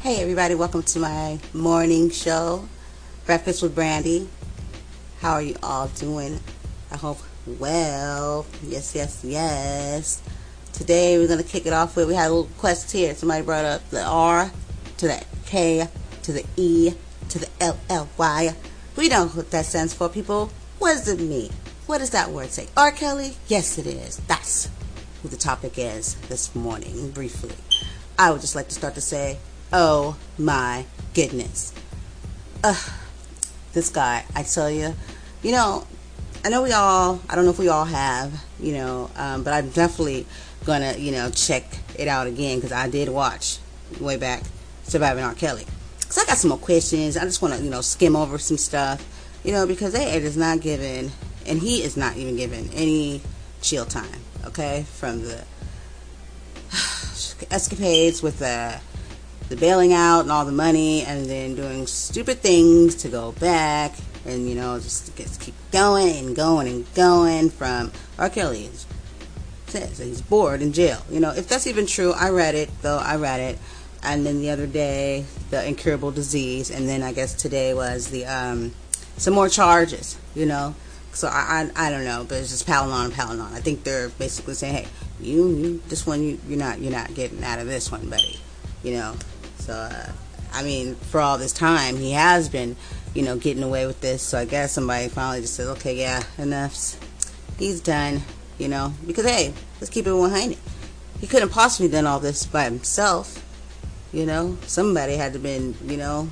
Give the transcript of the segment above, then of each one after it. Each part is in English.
Hey, everybody, welcome to my morning show, Breakfast with Brandy. How are you all doing? I hope well. Yes, yes, yes. Today we're to kick it off with we had a little quest here. Somebody brought up the R to the K to the E to the L L Y. We don't know what that stands for, people. What does it mean? What does that word say? R. Kelly? Yes, it is. That's who the topic is this morning, briefly. I would just like to start to say, oh my goodness. Ugh, this guy, I tell you, you know, I know we all, I don't know if we all have, you know, um, but I'm definitely gonna, you know, check it out again because I did watch way back Surviving R. Kelly. So I got some more questions. I just want to, you know, skim over some stuff, you know, because they is not given, and he is not even given any chill time, okay, from the escapades with the the bailing out and all the money, and then doing stupid things to go back, and you know, just, just keep going and going and going. From R. Kelly says he's bored in jail. You know, if that's even true, I read it though. I read it, and then the other day the incurable disease, and then I guess today was the um, some more charges. You know, so I, I, I don't know, but it's just piling on and piling on. I think they're basically saying, hey, you, you this one you you're not you're not getting out of this one, buddy. You know, so uh, I mean, for all this time, he has been, you know, getting away with this. So I guess somebody finally just said, okay, yeah, enough's he's done. You know, because hey, let's keep it 100. He couldn't possibly done all this by himself. You know, somebody had to been, you know,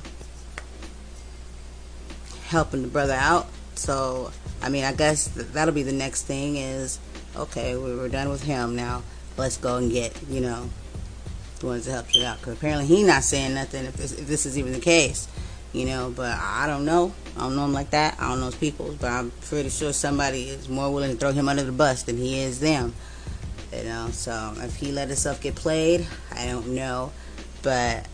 helping the brother out. So I mean, I guess that'll be the next thing is, okay, we were done with him now. Let's go and get, you know, the ones that helped you out. Because apparently he not saying nothing if this, if this is even the case, you know. But I don't know. I don't know him like that. I don't know his people. But I'm pretty sure somebody is more willing to throw him under the bus than he is them. You know, so if he let himself get played, I don't know. But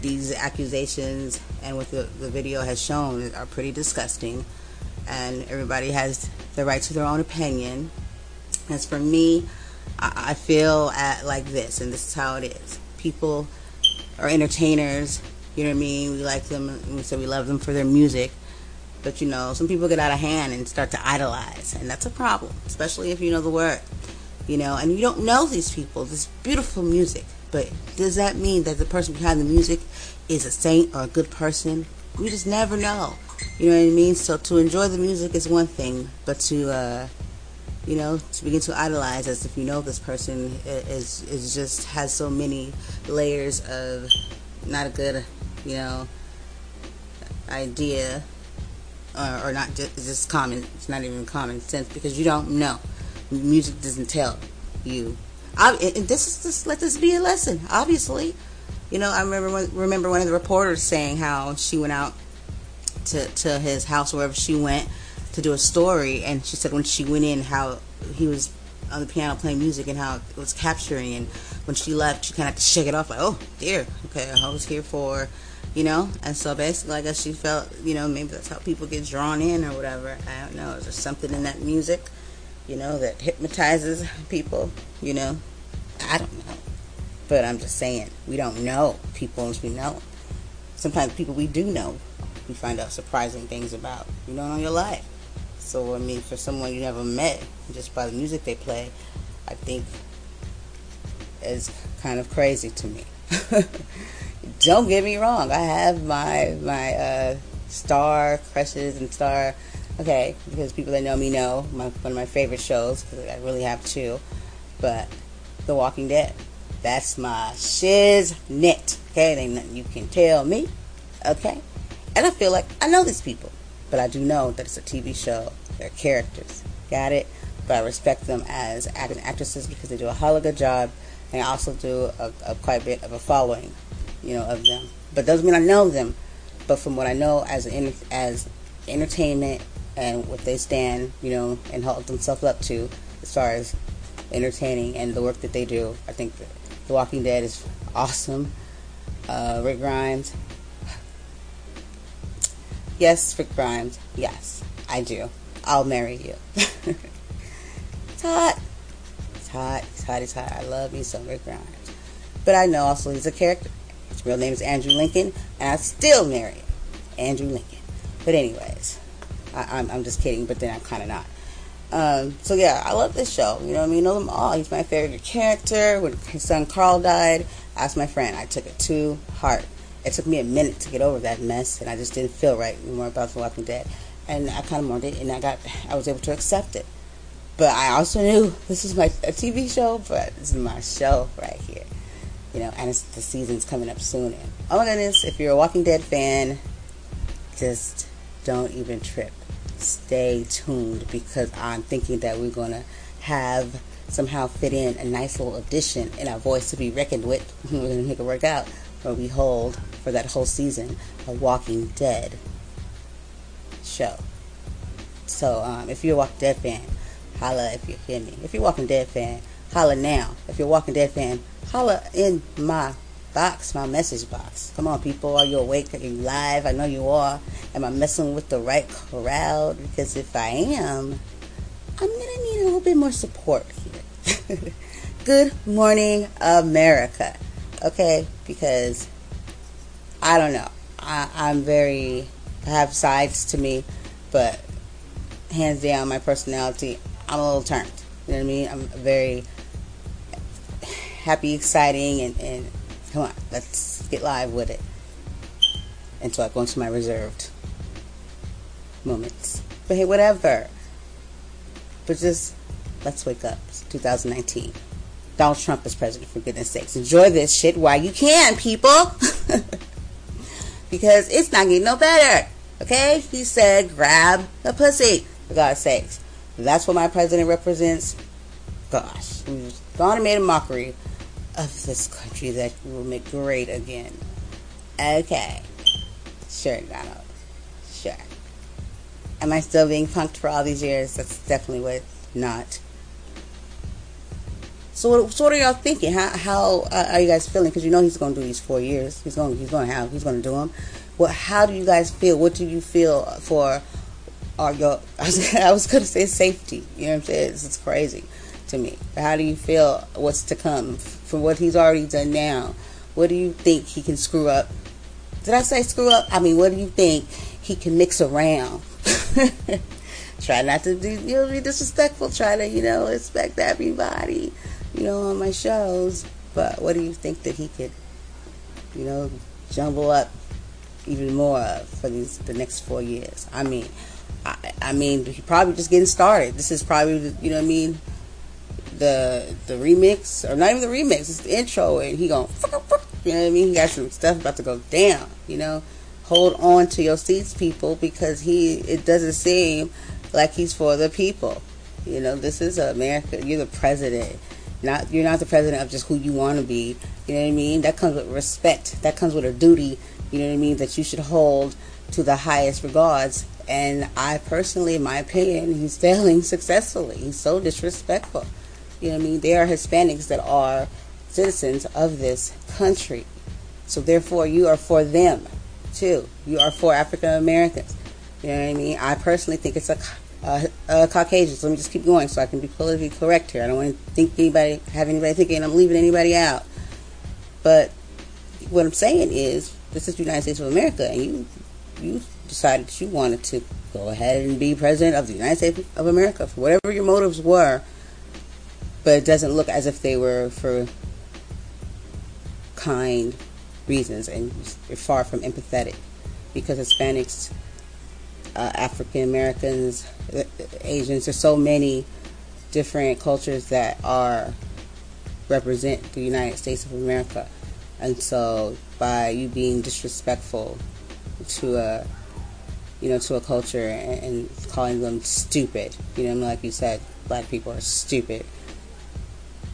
these accusations and what the, the video has shown are pretty disgusting and everybody has the right to their own opinion. As for me, I, I feel at like this, and this is how it is. People are entertainers. You know what I mean? We like them. We say we love them for their music. But you know, some people get out of hand and start to idolize, and that's a problem, especially if you know the word. You know, and you don't know these people. This beautiful music, but does that mean that the person behind the music is a saint or a good person? We just never know. You know what I mean? So to enjoy the music is one thing, but to uh, you know to begin to idolize as if you know this person is is just has so many layers of not a good you know idea or, or not just, just common it's not even common sense because you don't know. Music doesn't tell you. I, and this is just let this be a lesson obviously. You know i remember remember one of the reporters saying how she went out to, to his house wherever she went to do a story and she said when she went in how he was on the piano playing music and how it was capturing and when she left she kind of had to shake it off like oh dear okay I was here for you know? And so basically I guess she felt you know maybe that's how people get drawn in or whatever I don't know is there something in that music you know that hypnotizes people you know? I don't know but I'm just saying we don't know people as we know. Sometimes people we do know we find out surprising things about, you know, in your life. So, I mean, for someone you never met, just by the music they play, I think is kind of crazy to me. Don't get me wrong, I have my my uh, star crushes and star. Okay, because people that know me know my, one of my favorite shows because I really have two. But The Walking Dead, that's my shiz. Okay, ain't nothing you can tell me. Okay, and I feel like I know these people, but I do know that it's a TV show. They're characters. Got it? But I respect them as acting actresses because they do a hell of a good job, and I also do a, a quite a bit of a following, you know, of them. But doesn't mean I know them. But from what I know as as entertainment and what they stand, you know, and hold themselves up to, as far as entertaining and the work that they do, I think The Walking Dead is awesome. Uh, Rick Grimes, Yes, Rick Grimes. Yes, I do. I'll marry you. it's hot. It's hot. It's hot. It's hot. I love me some Rick Grimes. But I know also he's a character. His real name is Andrew Lincoln, and I still marry him, Andrew Lincoln. But anyways, I, am I'm, I'm just kidding, but then I'm kind of not. Um, so yeah, I love this show. You know what I mean? Know them all. He's my favorite character. When his son Carl died, I asked my friend. I took it to heart. It took me a minute to get over that mess, and I just didn't feel right anymore about The Walking Dead. And I kind of mourned it, and I got, I was able to accept it. But I also knew this is my a TV show, but this is my show right here. You know, and the season's coming up soon. And oh my goodness, if you're a Walking Dead fan, just don't even trip stay tuned because I'm thinking that we're to have somehow fit in a nice little addition in our voice to be reckoned with. we're to make it work out. Where we hold for that whole season a Walking Dead show. So um, if you're a Walking Dead fan, holla if you hear me. If you're Walking Dead fan, holla now. If you're Walking Dead fan, holla in my box, my message box. Come on, people. Are you awake? Are you live? I know you are. Am I messing with the right crowd? Because if I am, I'm to need a little bit more support here. Good morning, America. Okay? Because I don't know. I, I'm very, have sides to me, but hands down, my personality, I'm a little turned. You know what I mean? I'm very happy, exciting, and, and Come on, let's get live with it. Until I go into my reserved moments. But hey, whatever. But just let's wake up. It's 2019. Donald Trump is president, for goodness sakes. Enjoy this shit while you can, people. because it's not getting no better. Okay? He said, grab the pussy, for God's sakes. That's what my president represents. Gosh. He's gone and made a mockery of this country that will make great again. Okay. Sure, Donald. Sure. Am I still being punked for all these years? That's definitely what not. So, what, so what are y'all thinking? How, how uh, are you guys feeling? Because you know he's going to do these four years. He's going. He's going to have. He's going to do them. What? How do you guys feel? What do you feel for? Our your? I was going to say safety. You know what I'm saying? It's, it's crazy to me. How do you feel? What's to come for what he's already done now? What do you think he can screw up? Did I say screw up? I mean, what do you think he can mix around? Try not to do, you know, be disrespectful. Try to, you know, respect everybody, you know, on my shows. But what do you think that he could, you know, jumble up even more for these the next four years? I mean, I, I mean, he probably just getting started. This is probably, you know, what I mean, the the remix or not even the remix, it's the intro, and he going, you know what I mean? He got some stuff about to go down. You know, hold on to your seats, people, because he it doesn't seem like he's for the people. You know, this is America. You're the president. Not you're not the president of just who you want to be. You know what I mean? That comes with respect. That comes with a duty. You know what I mean? That you should hold to the highest regards. And I personally, in my opinion, he's failing successfully. He's so disrespectful. You know what I mean? There are Hispanics that are citizens of this country. So therefore, you are for them too. You are for African Americans. You know what I mean? I personally think it's a, Uh, uh, a, a Caucasian. So let me just keep going so I can be politically correct here. I don't want to think anybody, have anybody thinking I'm leaving anybody out. But what I'm saying is, this is the United States of America, and you you decided that you wanted to go ahead and be president of the United States of America for whatever your motives were but it doesn't look as if they were for kind reasons and you're far from empathetic because Hispanics, uh, African Americans, uh, Asians, there's so many different cultures that are represent the United States of America. And so by you being disrespectful to a you know, to a culture and, and calling them stupid, you know, like you said, black people are stupid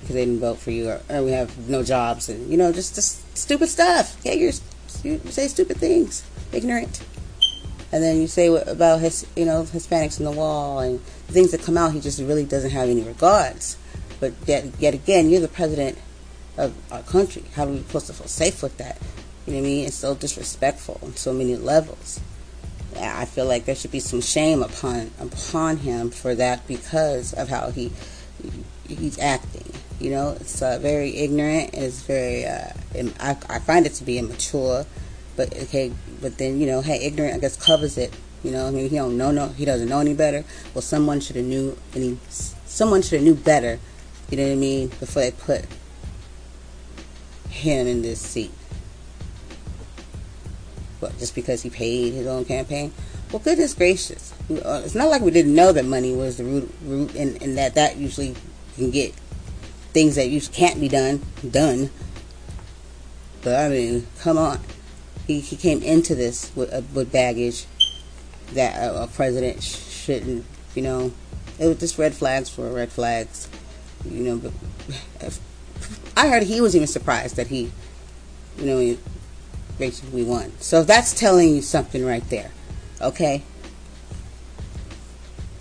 because they didn't vote for you, or, or, we have no jobs, and you know, just, just stupid stuff. Yeah, you're, you say stupid things, ignorant, and then you say about his, you know, Hispanics in the wall and things that come out. He just really doesn't have any regards. But yet, yet again, you're the president of our country. How are we supposed to feel safe with that? You know what I mean? It's so disrespectful on so many levels. I feel like there should be some shame upon upon him for that because of how he he's acting You know, it's uh, very ignorant and it's very. Uh, I, I find it to be immature, but okay. But then you know, hey, ignorant I guess covers it. You know, I mean, he don't know no, he doesn't know any better. Well, someone should have knew any. Someone should have knew better. You know what I mean? Before they put him in this seat. But just because he paid his own campaign? Well, goodness gracious. Uh, it's not like we didn't know that money was the root, root and, and that that usually can get things that usually can't be done, done. But I mean, come on. He, he came into this with, uh, with baggage that a, a president shouldn't, you know. It was just red flags for red flags, you know. But I heard he was even surprised that he, you know, he basically won. So that's telling you something right there, okay?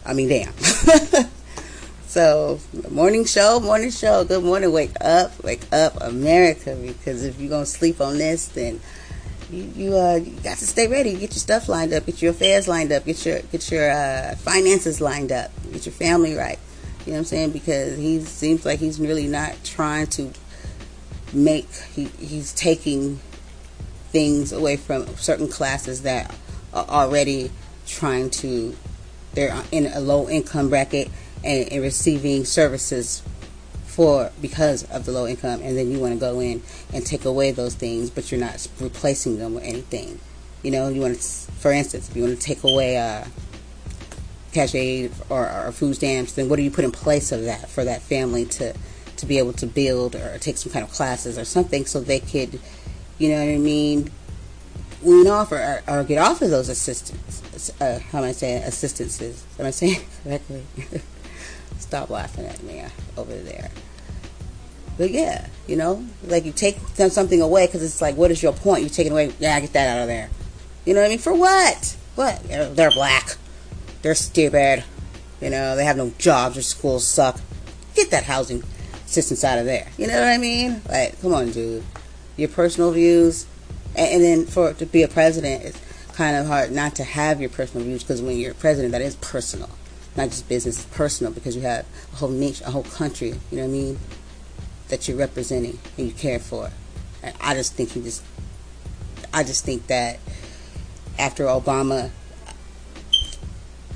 I mean, damn. so, morning show, morning show. Good morning. Wake up, wake up, America. Because if you're gonna sleep on this, then you you, uh, you got to stay ready. Get your stuff lined up. Get your affairs lined up. Get your get your uh, finances lined up. Get your family right. You know what I'm saying? Because he seems like he's really not trying to make. He he's taking things away from certain classes that are already trying to they're in a low income bracket and, and receiving services for because of the low income and then you want to go in and take away those things but you're not replacing them with anything you know you want to for instance if you want to take away uh, cash aid or, or food stamps then what do you put in place of that for that family to to be able to build or take some kind of classes or something so they could you know what I mean, wean off or, or get off of those assistance. Uh, how am I saying assistances? Am I saying correctly? Stop laughing at me uh, over there. But yeah, you know, like you take something away because it's like, what is your point? You're taking away, yeah, get that out of there. You know what I mean? For what? What? They're black. They're stupid. You know, they have no jobs. Their schools suck. Get that housing assistance out of there. You know what I mean? Like, come on, dude your personal views, and, and then for to be a president, it's kind of hard not to have your personal views because when you're president, that is personal, not just business, it's personal because you have a whole nation, a whole country. You know what I mean? That you're representing and you care for. And I just think he just, I just think that after Obama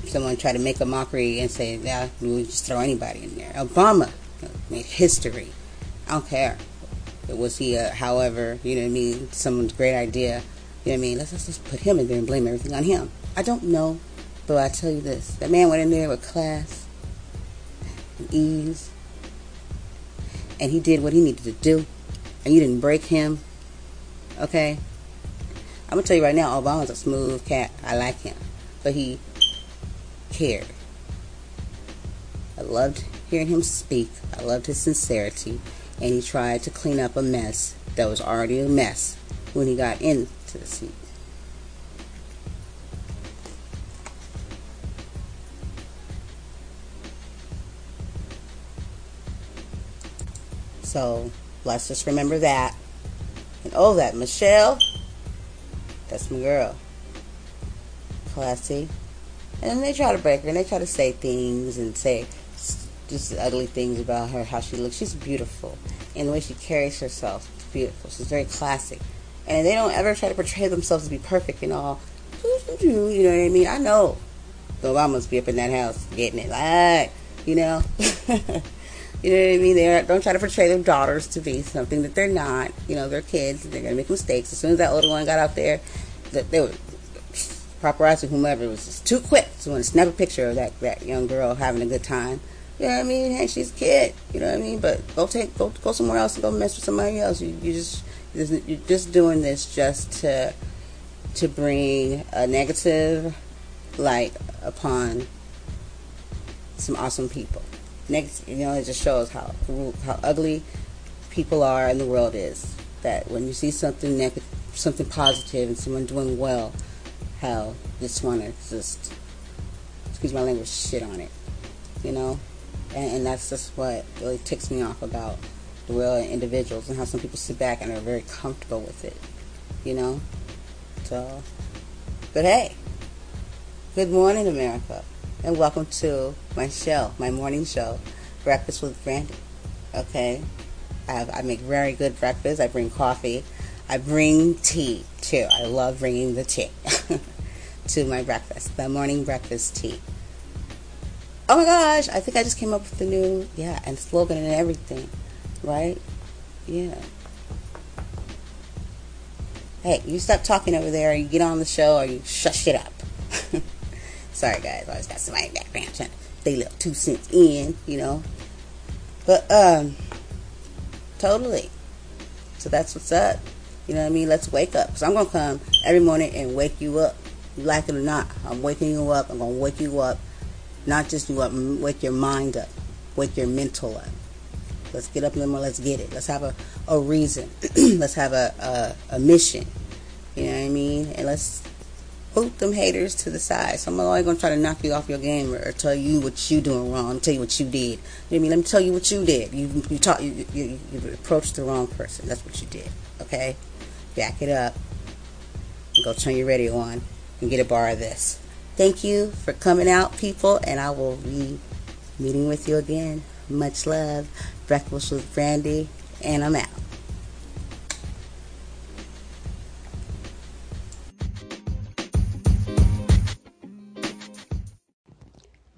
someone tried to make a mockery and say, yeah, we would just throw anybody in there. Obama made history. I don't care was he, a, however, you know what I mean, someone's great idea. You know what I mean? Let's, let's just put him in there and blame everything on him. I don't know, but I tell you this: that man went in there with class and ease, and he did what he needed to do, and you didn't break him. Okay, I'm gonna tell you right now, Obama's a smooth cat. I like him, but he cared. I loved hearing him speak. I loved his sincerity and he tried to clean up a mess that was already a mess when he got into the seat. So let's just remember that. And oh, that Michelle, that's my girl. Classy. And they try to break her and they try to say things and say just ugly things about her, how she looks. She's beautiful. And the way she carries herself, beautiful. She's very classic. And they don't ever try to portray themselves to be perfect and all. You know what I mean? I know the Obamas be up in that house getting it. Like, you know? you know what I mean? They don't try to portray their daughters to be something that they're not. You know, they're kids. They're going to make mistakes. As soon as that older one got out there, that they were paparazzi, whomever, was just too quick to want to snap a picture of that, that young girl having a good time. You know what I mean? Hey, she's a kid. You know what I mean? But go take go go somewhere else and go mess with somebody else. You, you just you're just doing this just to to bring a negative light upon some awesome people. Next, you know, it just shows how how ugly people are and the world is. That when you see something negative, something positive, and someone doing well, how just want to just excuse my language, shit on it. You know, and, and that's just what really ticks me off about the real individuals and how some people sit back and are very comfortable with it, you know? So, but hey, good morning, America, and welcome to my show, my morning show, Breakfast with Brandy. Okay, I, have, I make very good breakfast. I bring coffee. I bring tea too. I love bringing the tea to my breakfast, the morning breakfast tea. Oh my gosh, I think I just came up with the new, yeah, and slogan and everything, right? Yeah. Hey, you stop talking over there, you get on the show, or you shush it up. Sorry, guys, I always got somebody in the background they little two cents in, you know. But, um, totally. So that's what's up. You know what I mean? Let's wake up. Because I'm to come every morning and wake you up. You like it or not, I'm waking you up. I'm to wake you up. Not just you up, wake your mind up. Wake your mental up. Let's get up in the morning. Let's get it. Let's have a, a reason. let's have a, a, a mission. You know what I mean? And let's boot them haters to the side. So I'm always gonna try to knock you off your game or, or tell you what you doing wrong. Tell you what you did. You know what I mean? Let me tell you what you did. You you taught you, you you approached the wrong person. That's what you did. Okay, back it up. Go turn your radio on and get a bar of this. Thank you for coming out, people, and I will be meeting with you again. Much love. Breakfast with Brandy, and I'm out.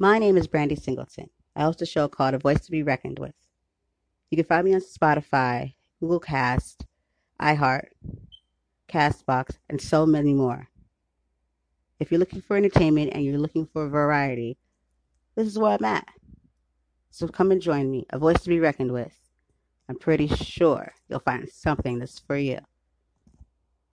My name is Brandy Singleton. I host a show called A Voice to Be Reckoned With. You can find me on Spotify, Google Cast, iHeart, Castbox, and so many more. If you're looking for entertainment and you're looking for variety, this is where I'm at. So come and join me, A Voice to Be Reckoned With. I'm pretty sure you'll find something that's for you.